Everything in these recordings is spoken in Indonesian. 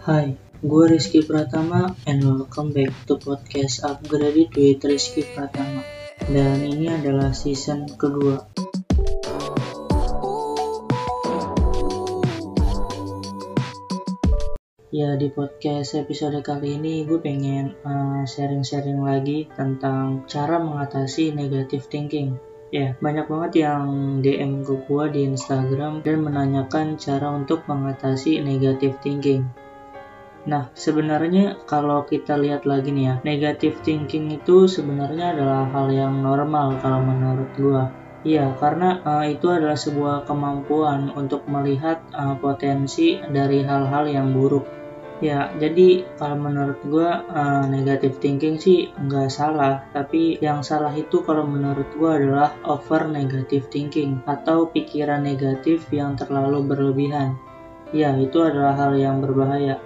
Hai, gue Rizky Pratama and welcome back to podcast Upgrade with Rizky Pratama. Dan ini adalah season kedua. Ya di podcast episode kali ini gue pengen uh, sharing-sharing uh, lagi tentang cara mengatasi negative thinking Ya, banyak banget yang DM ke gue di Instagram dan menanyakan cara untuk mengatasi negative thinking. Nah, sebenarnya kalau kita lihat lagi nih ya, negative thinking itu sebenarnya adalah hal yang normal kalau menurut gue. Iya, karena uh, itu adalah sebuah kemampuan untuk melihat uh, potensi dari hal-hal yang buruk Ya, jadi kalau menurut gue uh, negative thinking sih nggak salah, tapi yang salah itu kalau menurut gue adalah over negative thinking atau pikiran negatif yang terlalu berlebihan. Ya, itu adalah hal yang berbahaya.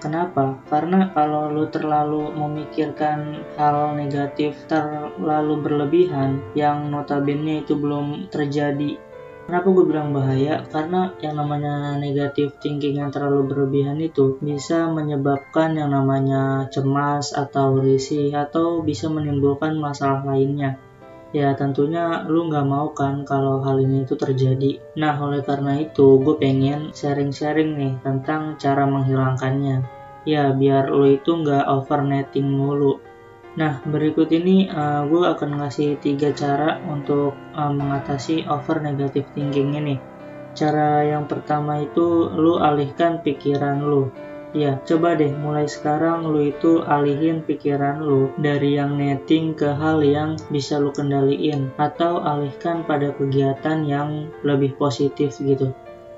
Kenapa? Karena kalau lu terlalu memikirkan hal negatif terlalu berlebihan yang notabene itu belum terjadi Kenapa gue bilang bahaya? Karena yang namanya negatif thinking yang terlalu berlebihan itu bisa menyebabkan yang namanya cemas atau risih atau bisa menimbulkan masalah lainnya. Ya tentunya lu nggak mau kan kalau hal ini itu terjadi. Nah oleh karena itu gue pengen sharing-sharing nih tentang cara menghilangkannya. Ya biar lu itu nggak overnetting mulu Nah, berikut ini uh, gue akan ngasih tiga cara untuk uh, mengatasi over negative thinking ini. Cara yang pertama itu lu alihkan pikiran lu. Ya, coba deh mulai sekarang lu itu alihin pikiran lu dari yang netting ke hal yang bisa lu kendaliin atau alihkan pada kegiatan yang lebih positif gitu.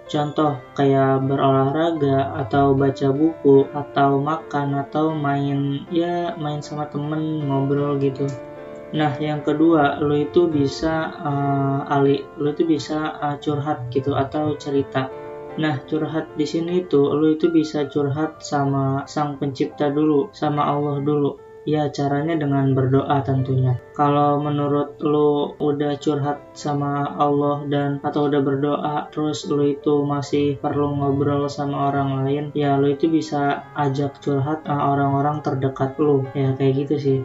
Contoh kayak berolahraga atau baca buku atau makan atau main ya main sama temen ngobrol gitu. Nah yang kedua lo itu bisa uh, ali lo itu bisa uh, curhat gitu atau cerita. Nah curhat di sini itu lo itu bisa curhat sama sang pencipta dulu sama Allah dulu Ya caranya dengan berdoa tentunya. Kalau menurut lu udah curhat sama Allah dan atau udah berdoa terus lu itu masih perlu ngobrol sama orang lain, ya lu itu bisa ajak curhat orang-orang terdekat lu. Ya kayak gitu sih.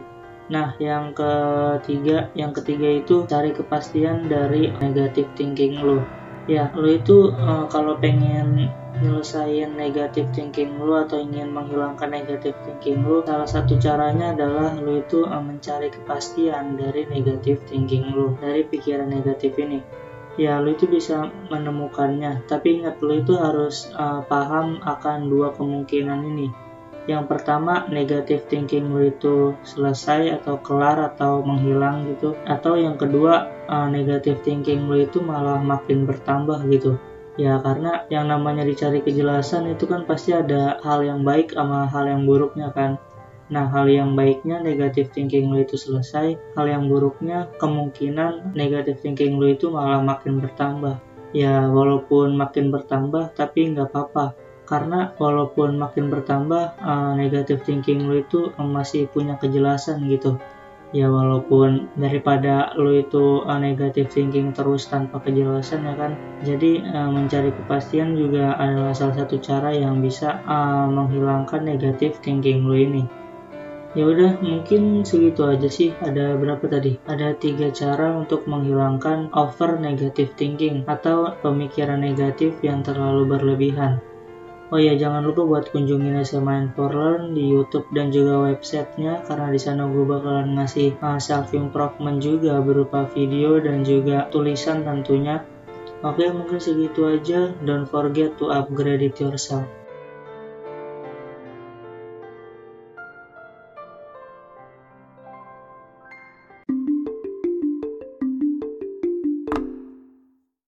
Nah, yang ketiga, yang ketiga itu cari kepastian dari negative thinking lu. Ya, lu itu uh, kalau pengen nyelesain negatif thinking lu atau ingin menghilangkan negatif thinking lu salah satu caranya adalah lu itu uh, mencari kepastian dari negatif thinking lu dari pikiran negatif ini. Ya lu itu bisa menemukannya. Tapi ingat lu itu harus uh, paham akan dua kemungkinan ini yang pertama negatif thinking lu itu selesai atau kelar atau menghilang gitu atau yang kedua uh, negatif thinking lu itu malah makin bertambah gitu Ya karena yang namanya dicari kejelasan itu kan pasti ada hal yang baik sama hal yang buruknya kan. Nah, hal yang baiknya negatif thinking lu itu selesai, hal yang buruknya kemungkinan negatif thinking lu itu malah makin bertambah. Ya, walaupun makin bertambah, tapi nggak apa-apa. Karena walaupun makin bertambah, uh, negative thinking lu itu masih punya kejelasan gitu. Ya walaupun daripada lo itu uh, negative thinking terus tanpa kejelasan ya kan. Jadi uh, mencari kepastian juga adalah salah satu cara yang bisa uh, menghilangkan negative thinking lo ini. Ya udah mungkin segitu aja sih. Ada berapa tadi? Ada tiga cara untuk menghilangkan over negative thinking atau pemikiran negatif yang terlalu berlebihan Oh ya jangan lupa buat kunjungin SMA for di YouTube dan juga websitenya karena di sana gue bakalan ngasih uh, self improvement juga berupa video dan juga tulisan tentunya. Oke mungkin segitu aja. Don't forget to upgrade it yourself.